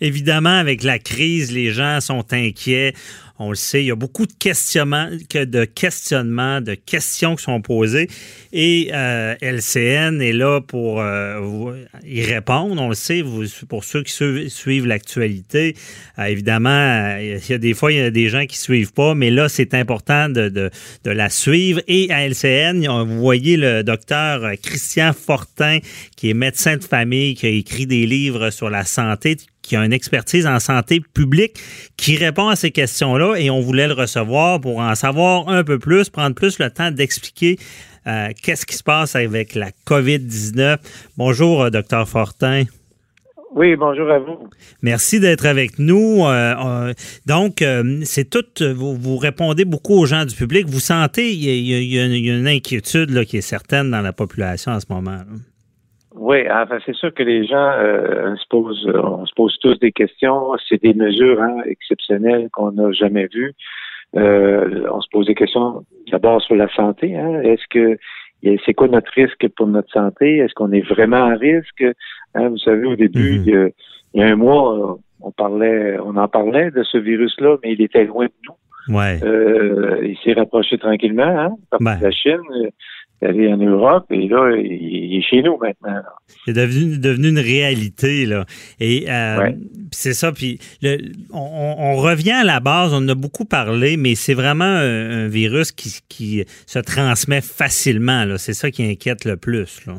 Évidemment, avec la crise, les gens sont inquiets. On le sait, il y a beaucoup de questionnements, de questionnements, de questions qui sont posées. Et euh, LCN est là pour euh, y répondre. On le sait, pour ceux qui suivent l'actualité, euh, évidemment, il y a des fois, il y a des gens qui ne suivent pas, mais là, c'est important de, de, de, la suivre. Et à LCN, vous voyez le docteur Christian Fortin, qui est médecin de famille, qui a écrit des livres sur la santé, qui a une expertise en santé publique, qui répond à ces questions-là et on voulait le recevoir pour en savoir un peu plus, prendre plus le temps d'expliquer euh, qu'est-ce qui se passe avec la COVID-19. Bonjour, euh, docteur Fortin. Oui, bonjour à vous. Merci d'être avec nous. Euh, donc, c'est tout, vous, répondez beaucoup aux gens du public. Vous sentez, il y a, une inquiétude là, qui est certaine dans la population en ce moment. Oui, enfin, c'est sûr que les gens se posent, on se pose tous des questions. C'est des mesures hein, exceptionnelles qu'on n'a jamais vues. Euh, on se pose des questions d'abord sur la santé. Hein. Est-ce que c'est quoi notre risque pour notre santé? Est-ce qu'on est vraiment à risque? Hein, vous savez, au début, mm-hmm. il, y a, un mois, on parlait, on en parlait de ce virus-là, mais il était loin de nous. Ouais. Euh, il s'est rapproché tranquillement, hein, par ben. la Chine est en Europe et là, il est chez nous maintenant. C'est devenu, devenu une réalité, là. Et euh, c'est ça. Puis on, revient à la base, on en a beaucoup parlé, mais c'est vraiment un, virus qui, qui, se transmet facilement. C'est ça qui inquiète le plus. Là.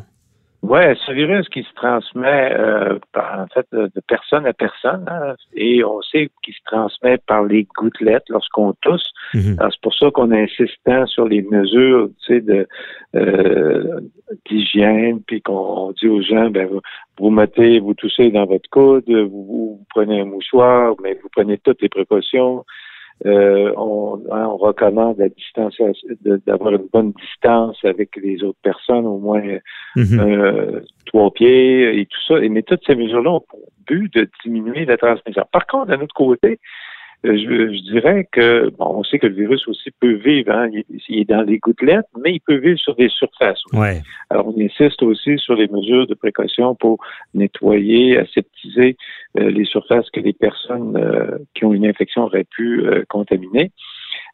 Oui, c'est un virus qui se transmet euh, en fait de, personne à personne hein, et on sait qu'il se transmet par les gouttelettes lorsqu'on tousse. Mhm. C'est pour ça qu'on insiste sur les mesures tu sais, de euh, d'hygiène, puis qu'on dit aux gens ben vous, vous, mettez, vous toussez dans votre coude, vous, vous prenez un mouchoir, mais vous prenez toutes les précautions. Euh, on, hein, on, recommande la distance, d'avoir une bonne distance avec les autres personnes, au moins mhm. euh, trois pieds et tout ça. Et, mais toutes ces mesures-là ont pour but de diminuer la transmission. Par contre, d'un autre côté, euh, je, dirais que bon, on sait que le virus aussi peut vivre, hein, il, est dans les gouttelettes, mais il peut vivre sur des surfaces. Ouais. Alors on insiste aussi sur les mesures de précaution pour nettoyer, aseptiser euh, les surfaces que les personnes euh, qui ont une infection auraient pu contaminer.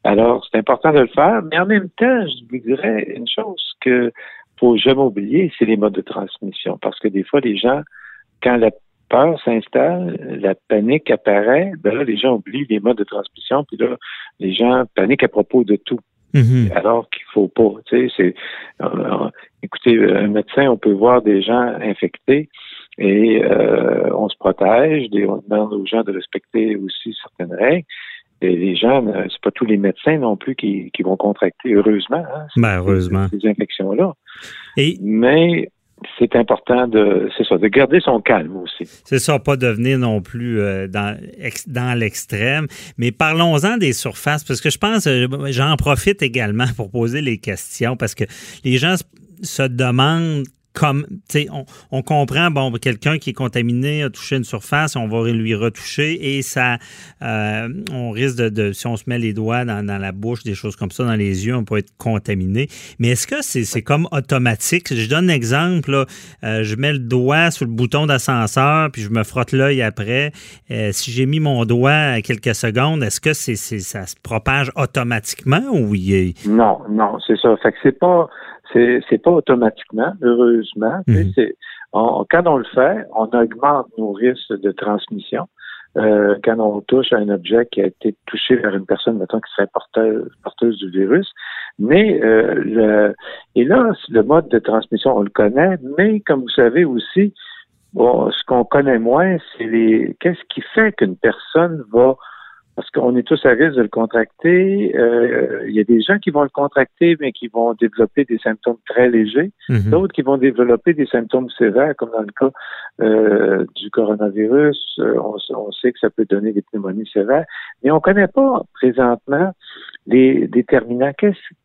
Alors c'est important de le faire, mais en même temps, je vous dirais une chose que faut jamais oublier, c'est les modes de transmission, parce que des fois les gens quand la peur s'installe, la panique apparaît, ben là, les gens oublient les modes de transmission, puis là, les gens paniquent à propos de tout. Mhm. Alors qu'il faut pas, tu sais, c'est, euh, écoutez, un médecin, on peut voir des gens infectés et euh, on se protège, on demande aux gens de respecter aussi certaines règles. Et les gens, c'est pas tous les médecins non plus qui, vont contracter, heureusement, hein, ben, heureusement. ces infections-là. Mais c'est important de, c'est ça, de garder son calme aussi. C'est ça, pas devenir non plus euh, dans, dans l'extrême. Mais parlons-en des surfaces, parce que je pense, euh, j'en profite également pour poser les questions, parce que les gens se demandent comme, on, on comprend, bon, quelqu'un qui est contaminé a touché une surface, on va lui retoucher et ça, euh, on risque de, si on se met les doigts dans, la bouche, des choses comme ça, dans les yeux, on peut être contaminé. Mais est-ce que c'est comme automatique? Je donne un exemple, euh, je mets le doigt sur le bouton d'ascenseur, puis je me frotte l'œil après. Euh, si j'ai mis mon doigt quelques secondes, est-ce que c'est ça se propage automatiquement ou il est... Non, non, c'est ça. Fait c'est pas c'est pas automatiquement, heureusement. Mhm. quand on le fait, on augmente nos risques de transmission. Euh, quand on touche à un objet qui a été touché vers une personne, mettons, qui serait porteuse, porteuse du virus. Mais euh, le, et là, le mode de transmission, on le connaît, mais comme vous savez aussi, bon, ce qu'on connaît moins, c'est les qu'est-ce qui fait qu'une personne va parce qu'on est tous à risque de le contracter. Euh, il y a des gens qui vont le contracter, mais qui vont développer des symptômes très légers. Mhm. D'autres qui vont développer des symptômes sévères, comme dans le cas euh, du coronavirus. Euh, on sait que ça peut donner des pneumonies sévères, mais on ne connaît pas présentement les déterminants.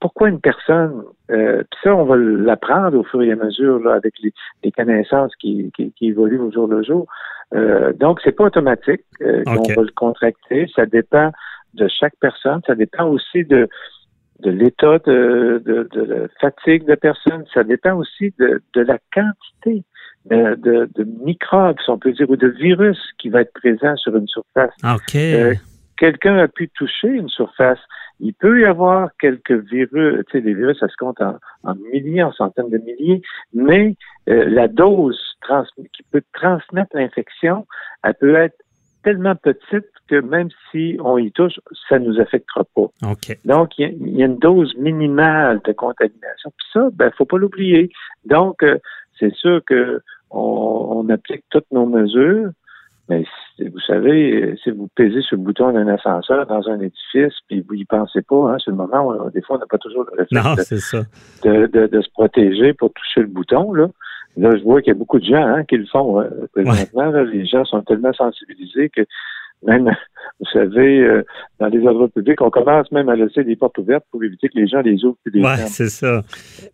pourquoi une personne, euh, puis ça, on va l'apprendre au fur et à mesure là, avec les, connaissances qui, qui, évoluent au jour le jour. Euh, donc, c'est pas automatique euh, qu'on va le contracter. Ça dépend de chaque personne. Ça dépend aussi de de l'état de, de, de, fatigue de personne. Ça dépend aussi de, de la quantité de, de, de, microbes, si on peut dire, ou de virus qui va être présent sur une surface. OK. Euh, quelqu'un a pu toucher une surface. Il peut y avoir quelques virus, tu sais, les virus, ça se compte en, en milliers, en centaines de milliers, mais euh, la dose qui peut transmettre l'infection, elle peut être tellement petite que même si on y touche, ça ne nous affectera pas. Donc, il y, a une dose minimale de contamination. Puis ça, ben, faut pas l'oublier. Donc, euh, c'est sûr que on, applique toutes nos mesures, mais vous savez, si vous pesez sur le bouton d'un ascenseur dans un édifice, puis vous y pensez pas, hein, sur le moment, où, des fois, on n'a pas toujours le réflexe de, de, de, se protéger pour toucher le bouton, là. Là, je vois qu'il y a beaucoup de gens hein, qui le font euh, présentement. les gens sont tellement sensibilisés que même, vous savez, euh, dans les endroits publics, on commence même à laisser des portes ouvertes pour éviter que les gens les ouvrent. Oui, c'est ça.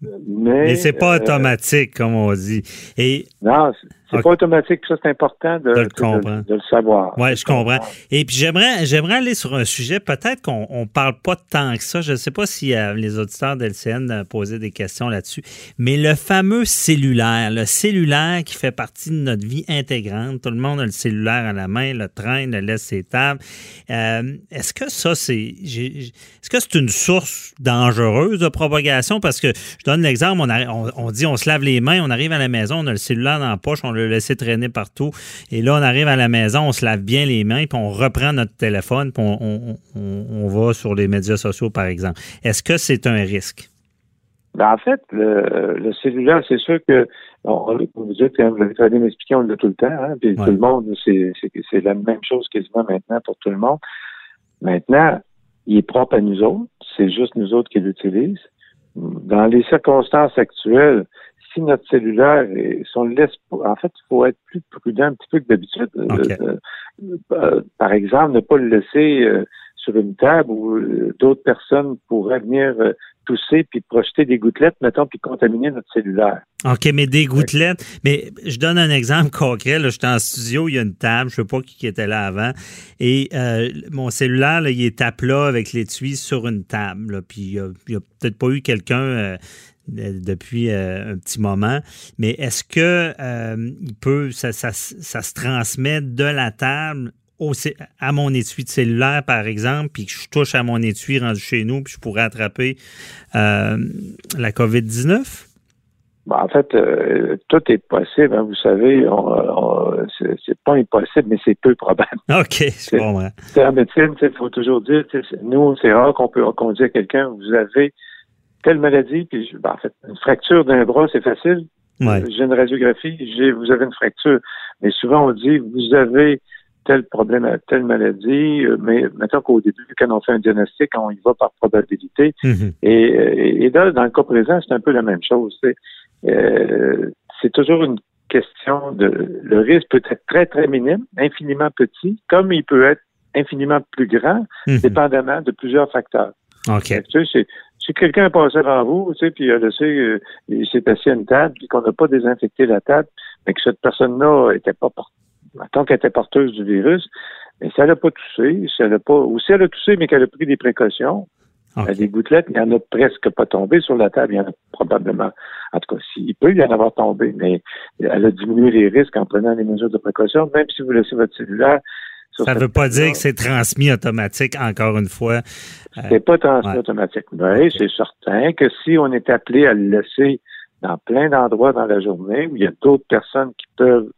Mais, Mais c'est pas euh, automatique, comme on dit. Et non, c'est pas automatique, ça c'est important de, le savoir. Oui, je comprends. Et puis j'aimerais j'aimerais aller sur un sujet, peut-être qu'on ne parle pas tant que ça. Je ne sais pas si euh, les auditeurs d'LCN posaient des questions là-dessus, mais le fameux cellulaire, le cellulaire qui fait partie de notre vie intégrante. Tout le monde a le cellulaire à la main, le train, le laisse ses tables. Euh, est-ce que ça, c'est est-ce que c'est une source dangereuse de propagation? Parce que je donne l'exemple, on, on, dit on se lave les mains, on arrive à la maison, on a le cellulaire dans la poche, on le laisser traîner partout. Et là, on arrive à la maison, on se lave bien les mains, puis on reprend notre téléphone, puis on, va sur les médias sociaux, par exemple. Est-ce que c'est un risque? Ben, en fait, le, cellulaire, c'est sûr que vous dites, quand vous avez très bien expliqué, on l'a tout le temps, hein, puis tout le monde, c'est la même chose quasiment maintenant pour tout le monde. Maintenant, il est propre à nous autres, c'est juste nous autres qui l'utilisent. Dans les circonstances actuelles, si notre cellulaire, si on le laisse, en fait, il faut être plus prudent un petit peu que d'habitude. Euh, euh, par exemple, ne pas le laisser euh, sur une table où d'autres personnes pourraient venir tousser puis projeter des gouttelettes, mettons, puis contaminer notre cellulaire. OK, mais des gouttelettes. Mais je donne un exemple concret. Là, j'étais en studio, il y a une table, je ne sais pas qui était là avant, et mon cellulaire, là, il est à plat avec l'étui sur une table. puis il n'y a, peut-être pas eu quelqu'un depuis euh, un petit moment. Mais est-ce que euh, il peut, ça, se transmet de la table à mon étui de cellulaire, par exemple, puis que je touche à mon étui rendu chez nous, puis je pourrais attraper euh, la COVID-19? Ben, en fait, tout est possible. Hein, vous savez, c'est pas impossible, mais c'est peu probable. OK, c'est bon. En médecine, il faut toujours dire, nous, c'est rare qu'on peut qu'on dise à quelqu'un, vous avez telle maladie, puis ben, en fait, une fracture d'un bras, c'est facile. J'ai une radiographie, j'ai, vous avez une fracture. Mais souvent, on dit, vous avez tel problème, telle maladie, euh, mais maintenant qu'au début, quand on fait un diagnostic, on y va par probabilité. Mm-hmm. et, et, là, dans le cas présent, c'est un peu la même chose. Euh, c'est toujours une question de... Le risque peut être très, très minime, infiniment petit, comme il peut être infiniment plus grand, mm-hmm. dépendamment de plusieurs facteurs. OK. Tu sais, si quelqu'un passé avant vous, tu sais, puis il a laissé, euh, il s'est assis à une table, puis qu'on n'a pas désinfecté la table, mais que cette personne-là était pas tant qu'elle était porteuse du virus, mais si elle n'a pas toussé, si elle n'a pas, ou si elle a toussé, mais qu'elle a pris des précautions, okay. des gouttelettes, il n'y en a presque pas tombé sur la table, il y en a probablement, en tout cas, s'il peut y en avoir tombé, mais elle a diminué les risques en prenant les mesures de précaution, même si vous laissez votre cellulaire ça ne veut pas dire que c'est transmis automatique, encore une fois. C'est pas transmis automatique. Mais c'est certain que si on est appelé à le laisser dans plein d'endroits dans la journée où il y a d'autres personnes qui peuvent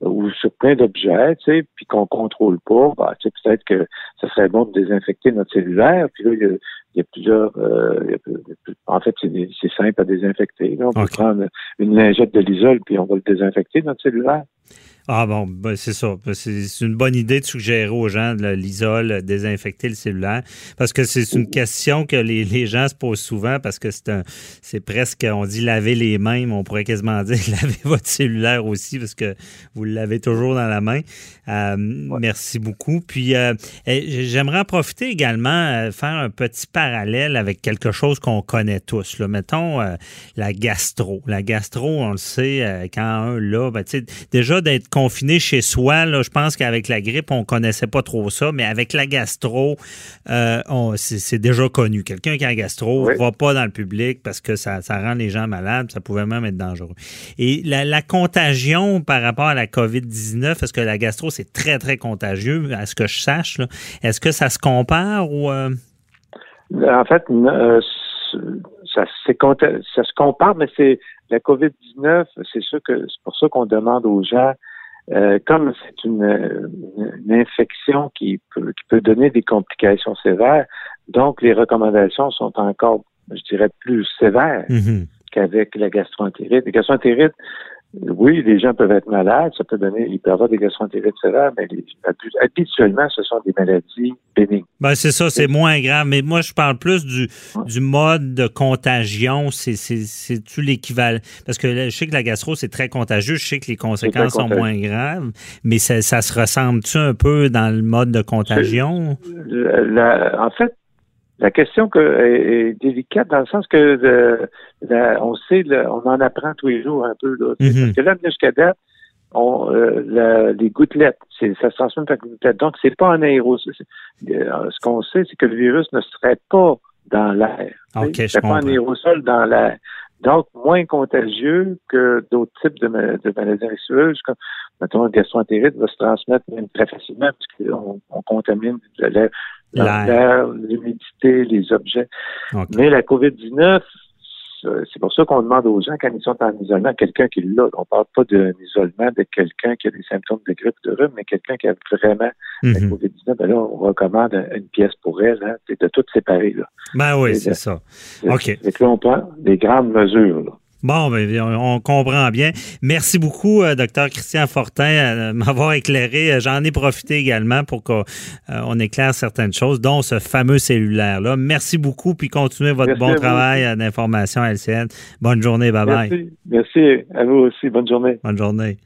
ou sur plein d'objets, tu sais, puis qu'on contrôle pas, bah, tu sais, peut-être que ce serait bon de désinfecter notre cellulaire. Puis là, il y a, plusieurs, euh, en fait, c'est simple à désinfecter. on peut prendre une lingette de l'isole puis on va le désinfecter notre cellulaire. Ah bon, ben c'est ça. Ben, c'est une bonne idée de suggérer aux gens de l'isole, désinfecter le cellulaire, parce que c'est une question que les, les, gens se posent souvent, parce que c'est c'est presque, on dit laver les mains, mais on pourrait quasiment dire laver votre cellulaire aussi, parce que vous l'avez toujours dans la main. Euh, merci beaucoup. Puis euh, j'aimerais en profiter également, euh, faire un petit parallèle avec quelque chose qu'on connaît tous. Là. Mettons la gastro. La gastro, on le sait, quand un là, ben, déjà d'être confiné chez soi, là, je pense qu'avec la grippe, on connaissait pas trop ça, mais avec la gastro, euh, c'est déjà connu. Quelqu'un qui a gastro ne va pas dans le public parce que ça, rend les gens malades, ça pouvait même être dangereux. Et la, contagion par rapport à la COVID-19, est-ce que la gastro, c'est très, très contagieux, à ce que je sache? Est-ce que ça se compare ou... Euh? En fait, euh, ça, ça se compare, mais c'est la COVID-19, c'est sûr que c'est pour ça qu'on demande aux gens euh, comme c'est une, infection qui peut, qui peut donner des complications sévères, donc les recommandations sont encore, je dirais, plus sévères mm-hmm. qu'avec la gastroentérite. La gastroentérite, oui, les gens peuvent être malades, ça peut donner, il peut avoir des gastroentérites sévères, mais habituellement, ce sont des maladies bénignes. Ben, c'est ça, c'est moins grave. Mais moi, je parle plus du, du mode de contagion. C'est-tu l'équivalent? Parce que je sais que la gastro, c'est très contagieux. Je sais que les conséquences sont moins graves, mais ça, ça se ressemble-tu un peu dans le mode de contagion? en fait, la question que, est, délicate dans le sens que on sait, on en apprend tous les jours un peu. Là, mm-hmm. Parce que là, jusqu'à date, on, euh, les gouttelettes, ça se transmet par gouttelettes. Donc, c'est pas un aérosol. Euh, ce qu'on sait, c'est que le virus ne serait pas dans l'air. Okay, c'est pas un aérosol dans l'air. Donc, moins contagieux que d'autres types de, de maladies infectieuses, comme, mettons, le gastroentérite va se transmettre même très facilement parce qu'on on contamine l'air l'air, l'humidité, les objets. Mais la COVID-19, c'est pour ça qu'on demande aux gens, quand ils sont en isolement, quelqu'un qui l'a. On ne parle pas d'un isolement de quelqu'un qui a des symptômes de grippe, de rhume, mais quelqu'un qui a vraiment la mhm. COVID-19. Ben là, on recommande une pièce pour elle, hein, de tout séparer. Là. Ben oui, c'est ça. OK. Et là, on prend des grandes mesures. Là. Bon, ben, on comprend bien. Merci beaucoup, euh, docteur Christian Fortin, de m'avoir éclairé. Euh, j'en ai profité également pour qu'on euh, éclaire certaines choses, dont ce fameux cellulaire-là. Merci beaucoup, puis continuez votre bon travail d'information à LCN. Bonne journée, bye-bye. Merci. Merci à vous aussi. Bonne journée. Bonne journée.